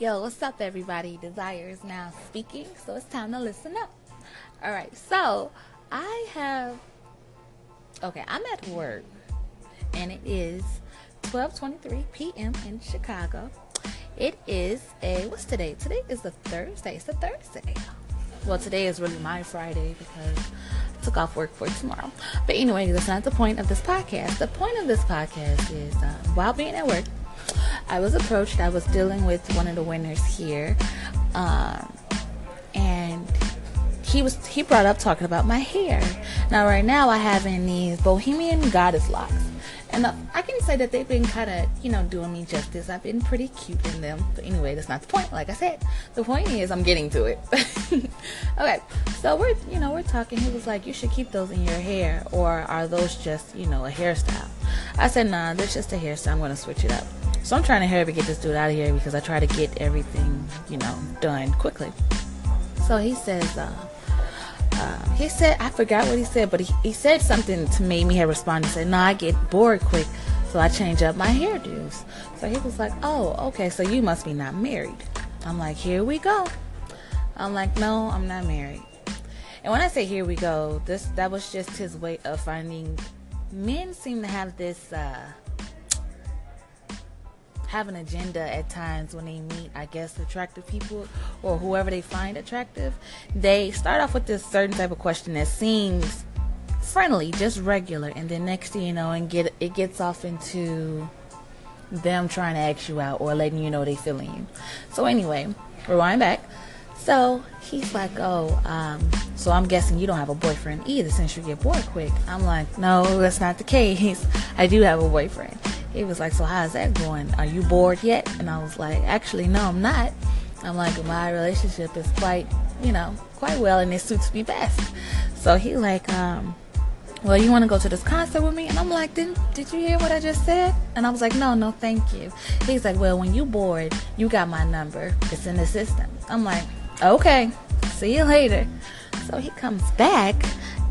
Yo, what's up, everybody? Desire is now speaking, so it's time to listen up. All right, so I have. Okay, I'm at work, and it is 12:23 p.m. in Chicago. It is a what's today? Today is the Thursday. It's a Thursday. Well, today is really my Friday because I took off work for tomorrow. But anyway, that's not the point of this podcast. The point of this podcast is uh, while being at work, I was approached. I was dealing with one of the winners here, um, and he was he brought up talking about my hair. Now, right now, I have in these bohemian goddess locks, and I can say that they've been kind of you know doing me justice. I've been pretty cute in them. But anyway, that's not the point. Like I said, the point is I'm getting to it. okay, so we're you know we're talking. He was like, you should keep those in your hair, or are those just you know a hairstyle? I said, nah, that's just a hairstyle. I'm gonna switch it up. So I'm trying to hurry to get this dude out of here because I try to get everything, you know, done quickly. So he says, uh, uh, he said, I forgot what he said, but he, he said something to make me have responded. Said, no, I get bored quick, so I change up my hairdos. So he was like, oh, okay, so you must be not married. I'm like, here we go. I'm like, no, I'm not married. And when I say here we go, this that was just his way of finding. Men seem to have this uh, have an agenda at times when they meet, I guess, attractive people or whoever they find attractive. They start off with this certain type of question that seems friendly, just regular, and then next thing you know, and get it gets off into them trying to ask you out or letting you know they feeling you. So anyway, rewind back. So he's like, oh, um, so I'm guessing you don't have a boyfriend either since you get bored quick. I'm like, no, that's not the case. I do have a boyfriend. He was like, So how's that going? Are you bored yet? And I was like, Actually, no, I'm not. I'm like, My relationship is quite, you know, quite well and it suits me best. So he like, um, well, you want to go to this concert with me? And I'm like, did, did you hear what I just said? And I was like, no, no, thank you. He's like, well, when you bored, you got my number. It's in the system. I'm like, okay, see you later. So he comes back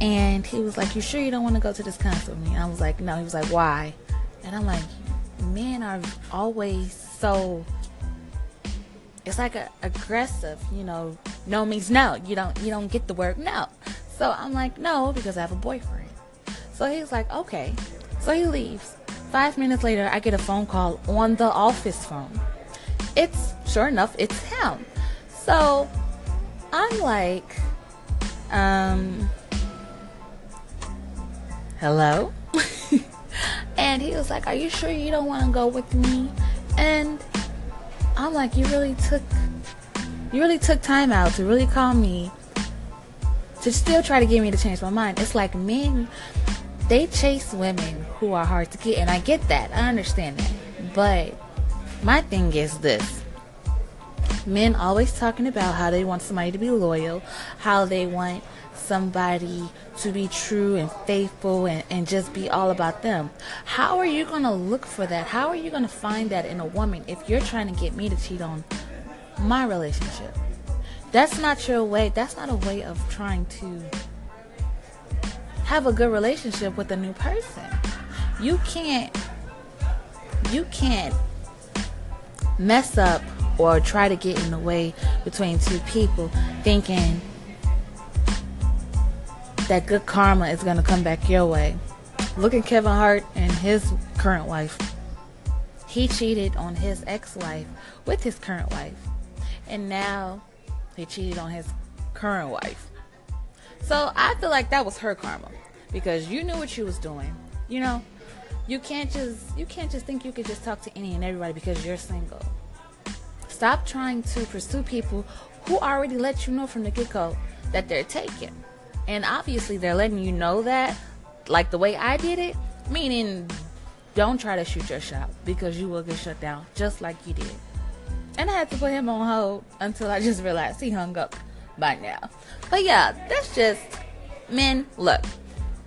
and he was like, you sure you don't want to go to this concert with me? And I was like, no. He was like, why? And I'm like, men are always so it's like a, aggressive, you know, no means no. You don't you don't get the word no. So I'm like, no, because I have a boyfriend. So he's like, okay. So he leaves. Five minutes later I get a phone call on the office phone. It's sure enough, it's him. So I'm like, um hello? And he was like, Are you sure you don't want to go with me? And I'm like, You really took you really took time out to really call me to still try to get me to change my mind. It's like men they chase women who are hard to get and I get that. I understand that. But my thing is this. Men always talking about how they want somebody to be loyal, how they want somebody to be true and faithful and, and just be all about them. How are you going to look for that? How are you going to find that in a woman if you're trying to get me to cheat on my relationship? That's not your way. That's not a way of trying to have a good relationship with a new person. You can't you can't mess up or try to get in the way between two people thinking that good karma is going to come back your way. Look at Kevin Hart and his current wife. He cheated on his ex wife with his current wife. And now he cheated on his current wife. So I feel like that was her karma because you knew what she was doing. You know, you can't just you can't just think you could just talk to any and everybody because you're single. Stop trying to pursue people who already let you know from the get go that they're taken. And obviously, they're letting you know that, like the way I did it, meaning don't try to shoot your shot because you will get shut down just like you did. And I had to put him on hold until I just realized he hung up by now. But yeah, that's just men. Look,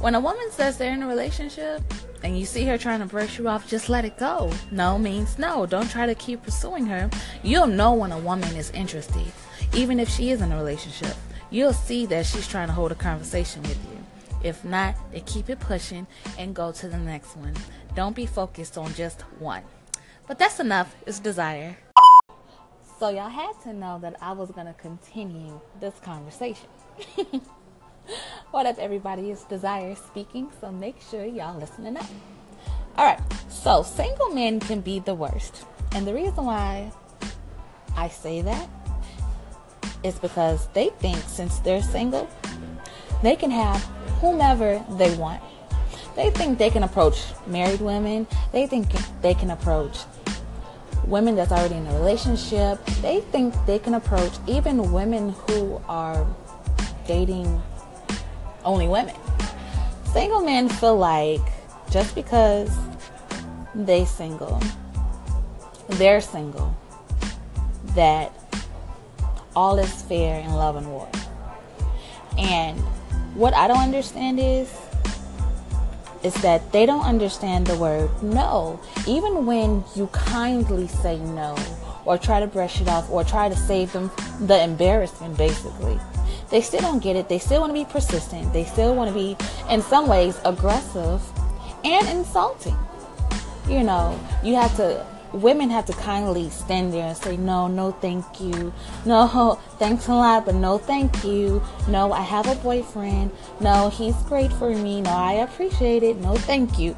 when a woman says they're in a relationship and you see her trying to brush you off, just let it go. No means no. Don't try to keep pursuing her. You'll know when a woman is interested, even if she is in a relationship you'll see that she's trying to hold a conversation with you. If not, then keep it pushing and go to the next one. Don't be focused on just one. But that's enough. It's desire. So y'all had to know that I was to continue this conversation. what up, everybody? It's Desire speaking, so make sure y'all listening up. All right, so single men can be the worst. And the reason why I say that is because they think since they're single, they can have whomever they want. They think they can approach married women. They think they can approach women that's already in a relationship. They think they can approach even women who are dating only women. Single men feel like just because they single, they're single, that all is fair in love and war. And what I don't understand is is that they don't understand the word no. Even when you kindly say no or try to brush it off or try to save them the embarrassment basically. They still don't get it. They still want to be persistent. They still want to be in some ways aggressive and insulting. You know, you have to women have to kindly stand there and say, no, no, thank you. No, thanks a lot, but no, thank you. No, I have a boyfriend. No, he's great for me. No, I appreciate it. No, thank you.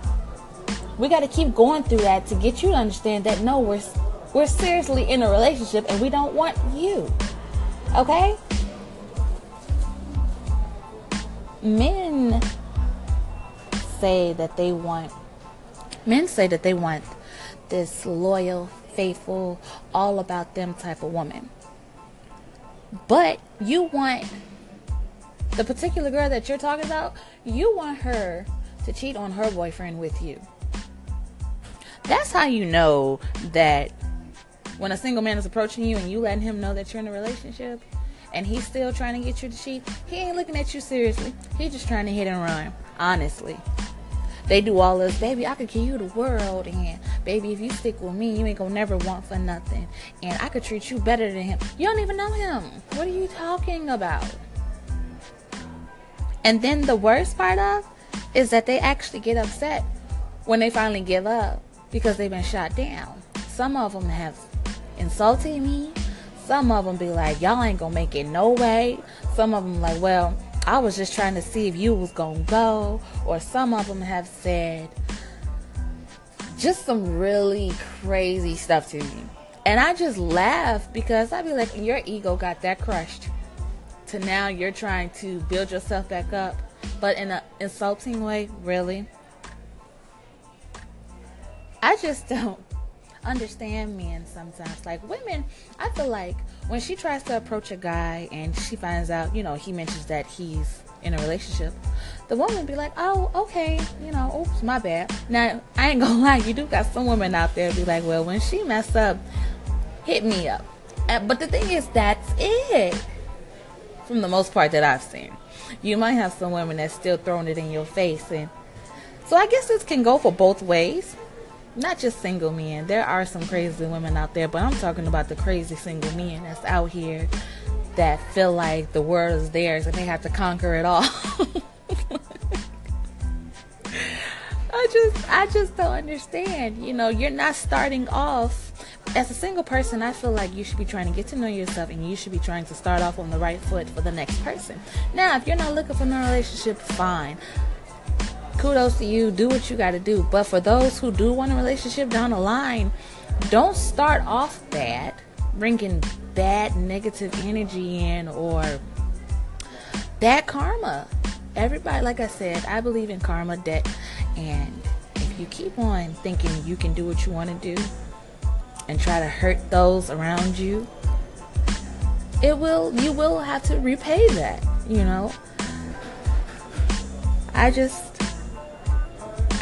We got to keep going through that to get you to understand that no, we're we're seriously in a relationship and we don't want you. Okay? Men say that they want men say that they want this loyal, faithful, all about them type of woman. But you want the particular girl that you're talking about, you want her to cheat on her boyfriend with you. That's how you know that when a single man is approaching you and you letting him know that you're in a relationship and he's still trying to get you to cheat, he ain't looking at you seriously. He's just trying to hit and run, honestly. They do all this, baby, I could give you the world and baby, if you stick with me, you ain't gonna never want for nothing. And I could treat you better than him. You don't even know him. What are you talking about? And then the worst part of is that they actually get upset when they finally give up because they've been shot down. Some of them have insulted me. Some of them be like, y'all ain't gonna make it no way. Some of them like, well, I was just trying to see if you was gonna go. Or some of them have said, just some really crazy stuff to me. And I just laugh because I'd be like, your ego got that crushed. To now you're trying to build yourself back up, but in an insulting way, really. I just don't understand men sometimes. Like women, I feel like when she tries to approach a guy and she finds out, you know, he mentions that he's in a relationship, the woman be like, oh, okay, you know, oops, my bad. Now, I ain't gonna lie, you do got some women out there be like, well, when she mess up, hit me up. Uh, but the thing is, that's it. From the most part that I've seen, you might have some women that's still throwing it in your face, and so I guess this can go for both ways. Not just single men. There are some crazy women out there, but I'm talking about the crazy single men that's out here that feel like the world is theirs and they have to conquer it all. I just I just don't understand. You know, you're not starting off as a single person. I feel like you should be trying to get to know yourself and you should be trying to start off on the right foot for the next person. Now, if you're not looking for no relationship, fine. Kudos to you. Do what you got to do. But for those who do want a relationship down the line, don't start off bad, bringing bad negative energy in or bad karma. Everybody, like I said, I believe in karma, debt, and if you keep on thinking you can do what you want to do and try to hurt those around you, it will you will have to repay that, you know. I just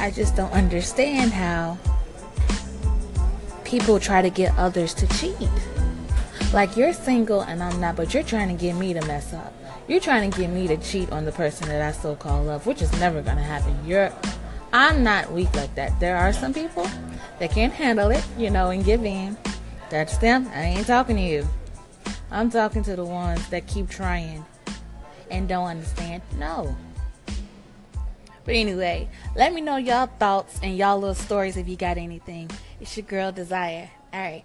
I just don't understand how people try to get others to cheat. Like you're single and I'm not, but you're trying to get me to mess up. You're trying to get me to cheat on the person that I so call love, which is never gonna happen. You're I'm not weak like that. There are some people that can't handle it, you know, and give in. That's them. I ain't talking to you. I'm talking to the ones that keep trying and don't understand. No. But anyway, let me know y'all thoughts and y'all little stories if you got anything. It's your girl Desire. All right.